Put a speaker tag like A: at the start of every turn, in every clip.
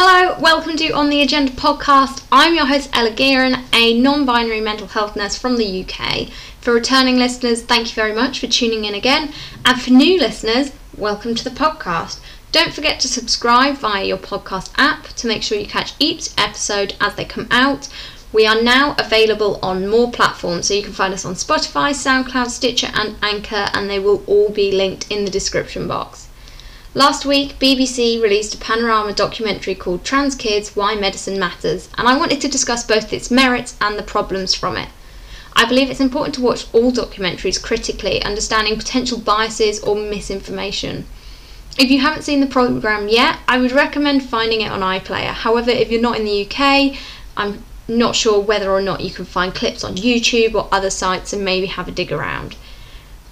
A: Hello, welcome to On the Agender podcast. I'm your host Ella Guerin, a non binary mental health nurse from the UK. For returning listeners, thank you very much for tuning in again. And for new listeners, welcome to the podcast. Don't forget to subscribe via your podcast app to make sure you catch each episode as they come out. We are now available on more platforms, so you can find us on Spotify, SoundCloud, Stitcher, and Anchor, and they will all be linked in the description box. Last week, BBC released a panorama documentary called Trans Kids Why Medicine Matters, and I wanted to discuss both its merits and the problems from it. I believe it's important to watch all documentaries critically, understanding potential biases or misinformation. If you haven't seen the programme yet, I would recommend finding it on iPlayer. However, if you're not in the UK, I'm not sure whether or not you can find clips on YouTube or other sites and maybe have a dig around.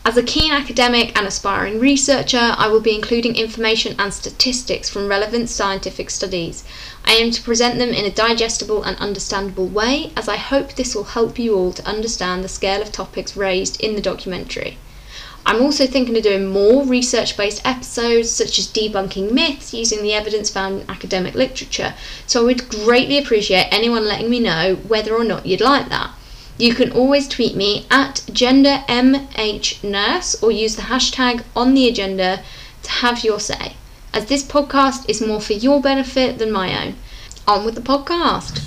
A: As a keen academic and aspiring researcher, I will be including information and statistics from relevant scientific studies. I aim to present them in a digestible and understandable way, as I hope this will help you all to understand the scale of topics raised in the documentary. I'm also thinking of doing more research based episodes, such as debunking myths using the evidence found in academic literature, so I would greatly appreciate anyone letting me know whether or not you'd like that. You can always tweet me at gendermhnurse or use the hashtag on the agender to have your say, as this podcast is more for your benefit than my own. On with the podcast.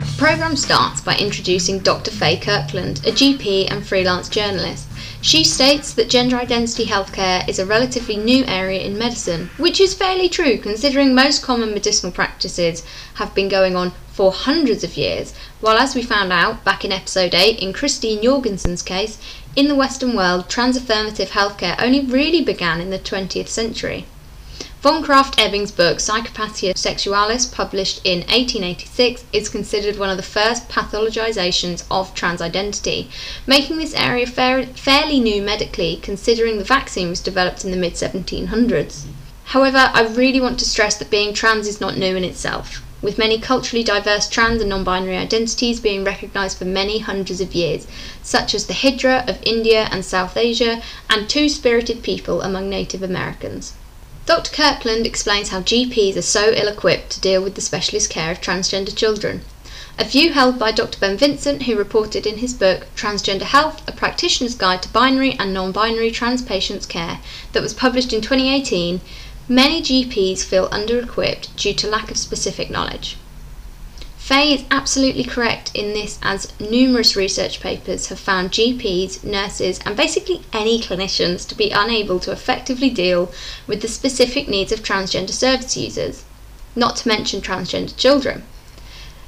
A: The programme starts by introducing Dr. Faye Kirkland, a GP and freelance journalist. She states that gender identity healthcare is a relatively new area in medicine, which is fairly true considering most common medicinal practices have been going on for hundreds of years, while as we found out back in episode 8 in Christine Jorgensen's case, in the Western world, trans affirmative healthcare only really began in the 20th century. Von Krafft-Ebing's book Psychopathia Sexualis, published in 1886, is considered one of the first pathologizations of trans identity, making this area fair, fairly new medically considering the vaccine was developed in the mid 1700s. However, I really want to stress that being trans is not new in itself, with many culturally diverse trans and non binary identities being recognised for many hundreds of years, such as the Hijra of India and South Asia and Two Spirited People among Native Americans. Dr. Kirkland explains how GPs are so ill equipped to deal with the specialist care of transgender children. A view held by Dr. Ben Vincent, who reported in his book Transgender Health A Practitioner's Guide to Binary and Non Binary Trans Patients' Care, that was published in 2018, many GPs feel under equipped due to lack of specific knowledge. Faye is absolutely correct in this, as numerous research papers have found GPs, nurses, and basically any clinicians to be unable to effectively deal with the specific needs of transgender service users, not to mention transgender children.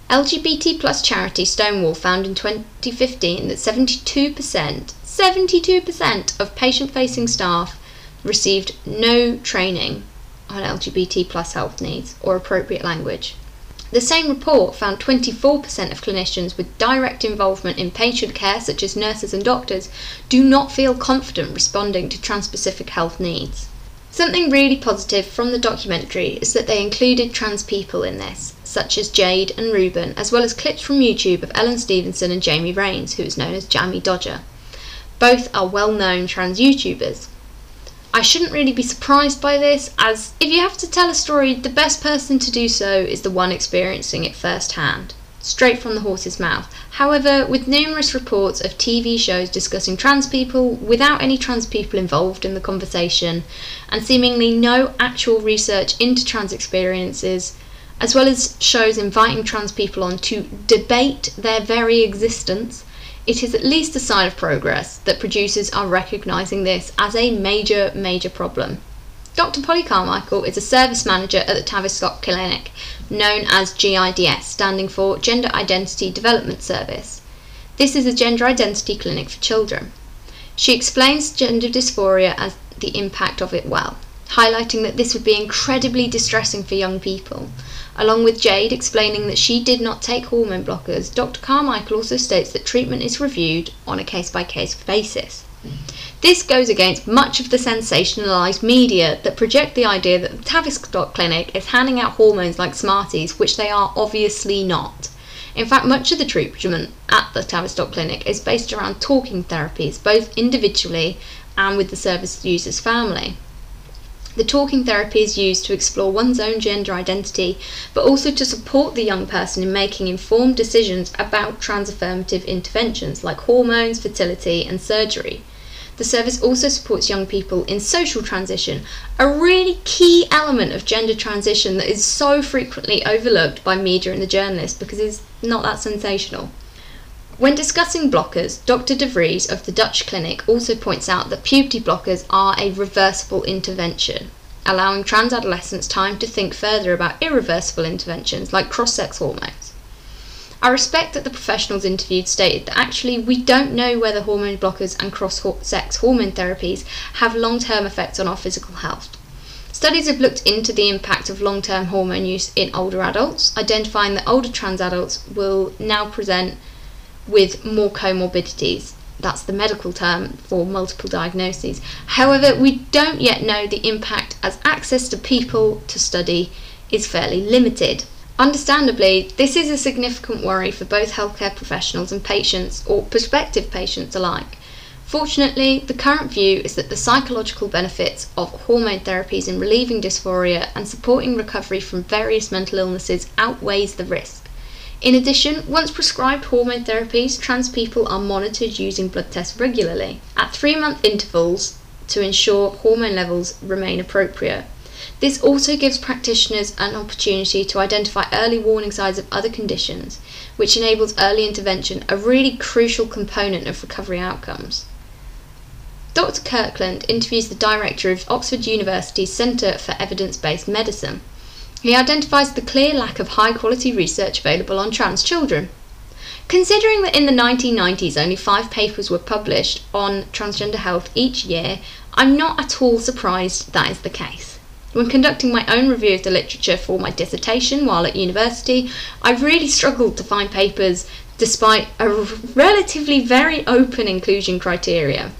A: LGBT plus charity Stonewall found in 2015 that 72%, 72% of patient facing staff received no training on LGBT plus health needs or appropriate language. The same report found 24% of clinicians with direct involvement in patient care, such as nurses and doctors, do not feel confident responding to trans-specific health needs. Something really positive from the documentary is that they included trans people in this, such as Jade and Ruben, as well as clips from YouTube of Ellen Stevenson and Jamie Raines, who is known as Jammidodger. Both are well known trans YouTubers. I shouldn't really be surprised by this, as if you have to tell a story, the best person to do so is the one experiencing it firsthand, straight from the horse's mouth. However, with numerous reports of TV shows discussing trans people without any trans people involved in the conversation, and seemingly no actual research into trans experiences, as well as shows inviting trans people on to debate their very existence, it is at least a sign of progress that producers are recognising this as a major, major problem. Dr. Polly Carmichael is a service manager at the Tavistock Clinic, known as GIDS, standing for Gender Identity Development Service. This is a gender identity clinic for children. She explains gender dysphoria as the impact of it well, highlighting that this would be incredibly distressing for young people Along with Jade explaining that she did not take hormone blockers, Dr. Carmichael also states that treatment is reviewed on a case by case basis. This goes against much of the sensationalised media that project the idea that the Tavistock Clinic is handing out hormones like Smarties, which they are obviously not. In fact, much of the treatment at the Tavistock Clinic is based around talking therapies, both individually and with the service user's family. The talking therapy is used to explore one's own gender identity, but also to support the young person in making informed decisions about transaffirmative interventions like hormones, fertility, and surgery. The service also supports young people in social transition, a really key element of gender transition that is so frequently overlooked by media and the journalists because it's not that sensational. When discussing blockers, Dr. De Vries of the Dutch clinic also points out that puberty blockers are a reversible intervention, allowing trans adolescents time to think further about irreversible interventions like cross sex hormones. I respect that the professionals interviewed stated that actually we don't know whether hormone blockers and cross sex hormone therapies have long term effects on our physical health. Studies have looked into the impact of long term hormone use in older adults, identifying that older trans adults will now present with more comorbidities. That's the medical term for multiple diagnoses. However, we don't yet know the impact as access to people to study is fairly limited. Understandably, this is a significant worry for both healthcare professionals and patients, or prospective patients alike. Fortunately, the current view is that the psychological benefits of hormone therapies in relieving dysphoria and supporting recovery from various mental illnesses outweighs the risk. In addition, once prescribed hormone therapies, trans people are monitored using blood tests regularly at three month intervals to ensure hormone levels remain appropriate. This also gives practitioners an opportunity to identify early warning signs of other conditions, which enables early intervention, a really crucial component of recovery outcomes. Dr. Kirkland interviews the director of Oxford University's Centre for Evidence Based Medicine. He identifies the clear lack of high quality research available on trans children. Considering that in the 1990s only five papers were published on transgender health each year, I'm not at all surprised that is the case. When conducting my own review of the literature for my dissertation while at university, I really struggled to find papers despite a relatively very open inclusion criteria.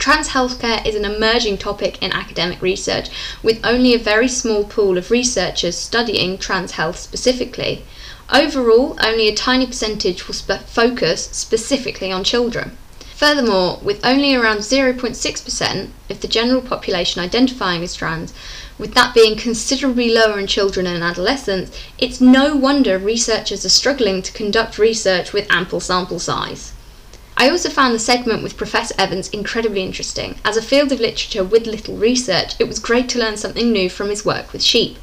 A: Trans healthcare is an emerging topic in academic research, with only a very small pool of researchers studying trans health specifically. Overall, only a tiny percentage will spe- focus specifically on children. Furthermore, with only around 0.6% of the general population identifying as trans, with that being considerably lower in children and adolescents, it's no wonder researchers are struggling to conduct research with ample sample size. I also found the segment with Professor Evans incredibly interesting. As a field of literature with little research, it was great to learn something new from his work with sheep.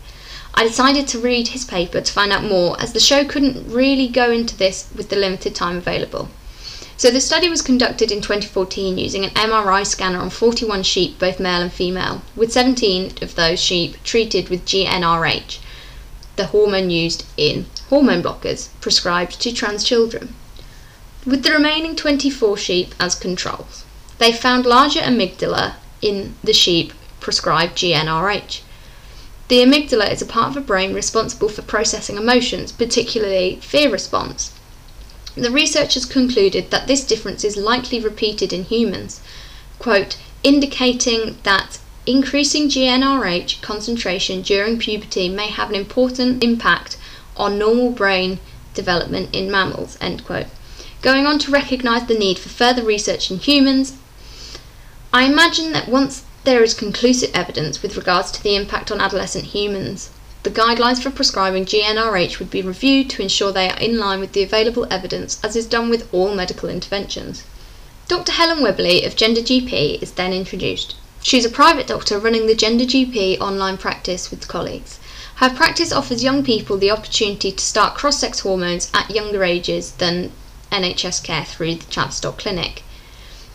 A: I decided to read his paper to find out more, as the show couldn't really go into this with the limited time available. So the study was conducted in 2014 using an MRI scanner on 41 sheep, both male and female, with 17 of those sheep treated with GnRH, the hormone used in hormone blockers prescribed to trans children with the remaining 24 sheep as controls. They found larger amygdala in the sheep prescribed GnRH. The amygdala is a part of the brain responsible for processing emotions, particularly fear response. The researchers concluded that this difference is likely repeated in humans, quote, indicating that increasing GnRH concentration during puberty may have an important impact on normal brain development in mammals, end quote going on to recognise the need for further research in humans. I imagine that once there is conclusive evidence with regards to the impact on adolescent humans, the guidelines for prescribing GnRH would be reviewed to ensure they are in line with the available evidence, as is done with all medical interventions. Dr. Helen Webberley of Gender GP is then introduced. She's a private doctor running the Gender GP online practice with colleagues. Her practice offers young people the opportunity to start cross sex hormones at younger ages than NHS care through the Tavistock Clinic.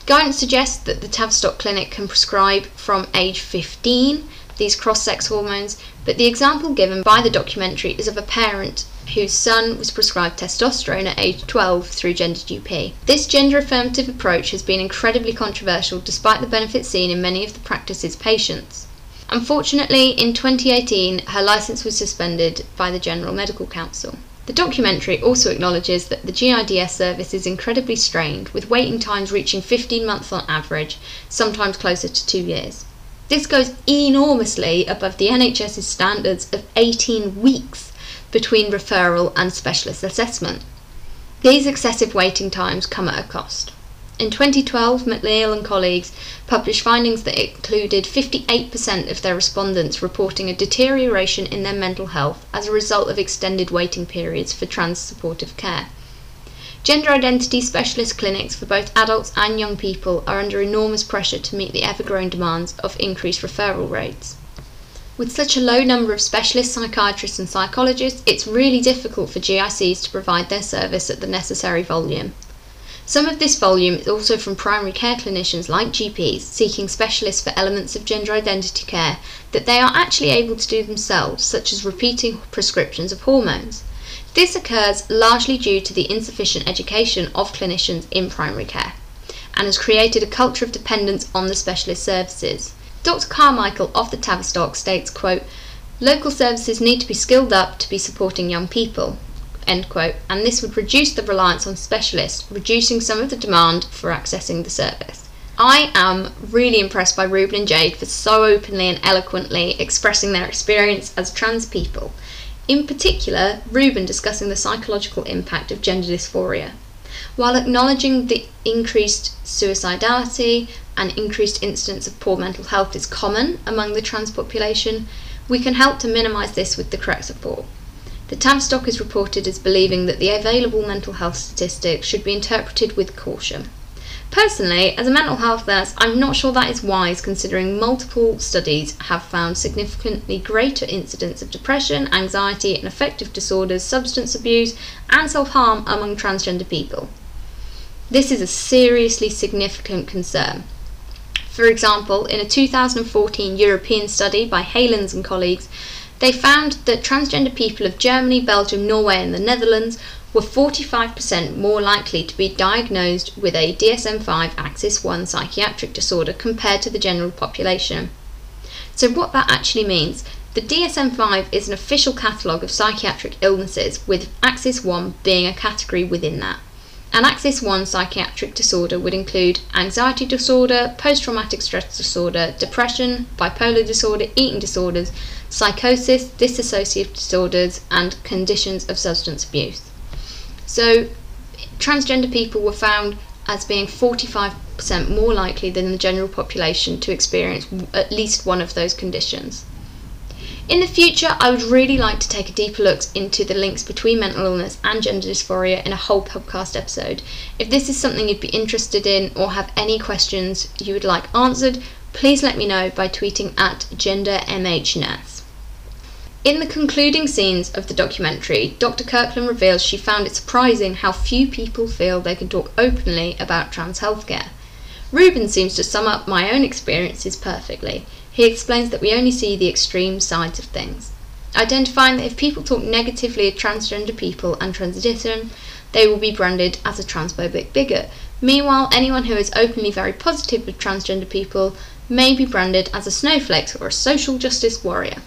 A: Guidance suggests that the Tavistock Clinic can prescribe from age 15 these cross sex hormones, but the example given by the documentary is of a parent whose son was prescribed testosterone at age 12 through Gender GP. This gender affirmative approach has been incredibly controversial despite the benefits seen in many of the practice's patients. Unfortunately, in 2018, her licence was suspended by the General Medical Council. The documentary also acknowledges that the GIDS service is incredibly strained, with waiting times reaching 15 months on average, sometimes closer to two years. This goes enormously above the NHS's standards of 18 weeks between referral and specialist assessment. These excessive waiting times come at a cost. In 2012, McNeil and colleagues published findings that included 58% of their respondents reporting a deterioration in their mental health as a result of extended waiting periods for trans supportive care. Gender identity specialist clinics for both adults and young people are under enormous pressure to meet the ever growing demands of increased referral rates. With such a low number of specialist psychiatrists and psychologists, it's really difficult for GICs to provide their service at the necessary volume. Some of this volume is also from primary care clinicians like GPs seeking specialists for elements of gender identity care that they are actually able to do themselves, such as repeating prescriptions of hormones. This occurs largely due to the insufficient education of clinicians in primary care and has created a culture of dependence on the specialist services. Dr. Carmichael of the Tavistock states, quote, Local services need to be skilled up to be supporting young people, end quote, and this would reduce the reliance on specialists, reducing some of the demand for accessing the service. I am really impressed by Ruben and Jade for so openly and eloquently expressing their experience as trans people in particular, Ruben discussing the psychological impact of gender dysphoria. While acknowledging the increased suicidality and increased incidence of poor mental health is common among the trans population, we can help to minimise this with the correct support. The Tavistock is reported as believing that the available mental health statistics should be interpreted with caution. Personally, as a mental health nurse, I'm not sure that is wise considering multiple studies have found significantly greater incidence of depression, anxiety, and affective disorders, substance abuse, and self harm among transgender people. This is a seriously significant concern. For example, in a 2014 European study by Heylens and colleagues, they found that transgender people of Germany, Belgium, Norway, and the Netherlands were 45% more likely to be diagnosed with a DSM 5 Axis 1 psychiatric disorder compared to the general population. So, what that actually means the DSM 5 is an official catalogue of psychiatric illnesses, with Axis 1 being a category within that. An Axis 1 psychiatric disorder would include anxiety disorder, post traumatic stress disorder, depression, bipolar disorder, eating disorders, psychosis, dissociative disorders, and conditions of substance abuse. So, transgender people were found as being 45% more likely than the general population to experience at least one of those conditions. In the future, I would really like to take a deeper look into the links between mental illness and gender dysphoria in a whole podcast episode. If this is something you'd be interested in or have any questions you would like answered, please let me know by tweeting at gendermhnurse. In the concluding scenes of the documentary, Dr. Kirkland reveals she found it surprising how few people feel they can talk openly about trans healthcare. Ruben seems to sum up my own experiences perfectly. He explains that we only see the extreme sides of things, identifying that if people talk negatively of transgender people and transition, they will be branded as a transphobic bigot. Meanwhile, anyone who is openly very positive with transgender people may be branded as a snowflake or a social justice warrior.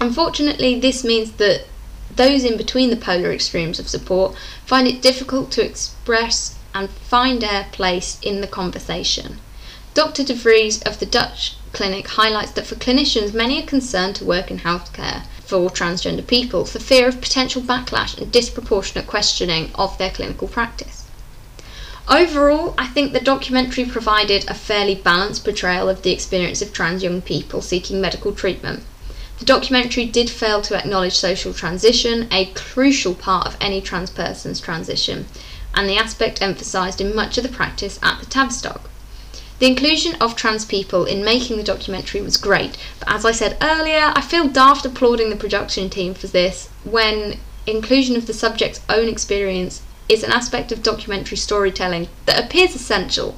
A: Unfortunately, this means that those in between the polar extremes of support find it difficult to express and find their place in the conversation. Dr. De Vries of the Dutch clinic highlights that for clinicians, many are concerned to work in healthcare for transgender people for fear of potential backlash and disproportionate questioning of their clinical practice. Overall, I think the documentary provided a fairly balanced portrayal of the experience of trans young people seeking medical treatment. The documentary did fail to acknowledge social transition, a crucial part of any trans person's transition, and the aspect emphasised in much of the practice at the Tavistock. The inclusion of trans people in making the documentary was great, but as I said earlier, I feel daft applauding the production team for this when inclusion of the subject's own experience is an aspect of documentary storytelling that appears essential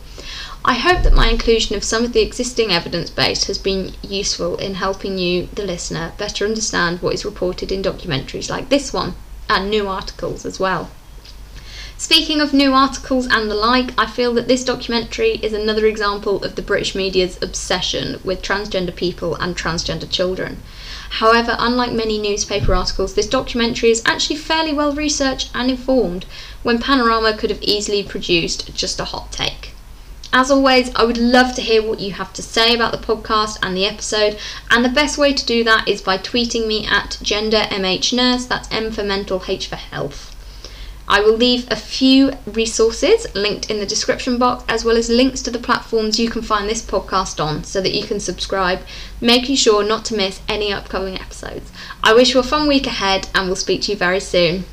A: I hope that my inclusion of some of the existing evidence base has been useful in helping you, the listener, better understand what is reported in documentaries like this one, and new articles as well. Speaking of new articles and the like, I feel that this documentary is another example of the British media's obsession with transgender people and transgender children. However, unlike many newspaper articles, this documentary is actually fairly well researched and informed, when Panorama could have easily produced just a hot take. As always, I would love to hear what you have to say about the podcast and the episode, and the best way to do that is by tweeting me at gendermhnurse, that's M for mental, H for health. I will leave a few resources linked in the description box, as well as links to the platforms you can find this podcast on so that you can subscribe, making sure not to miss any upcoming episodes. I wish you a fun week ahead, and we'll speak to you very soon.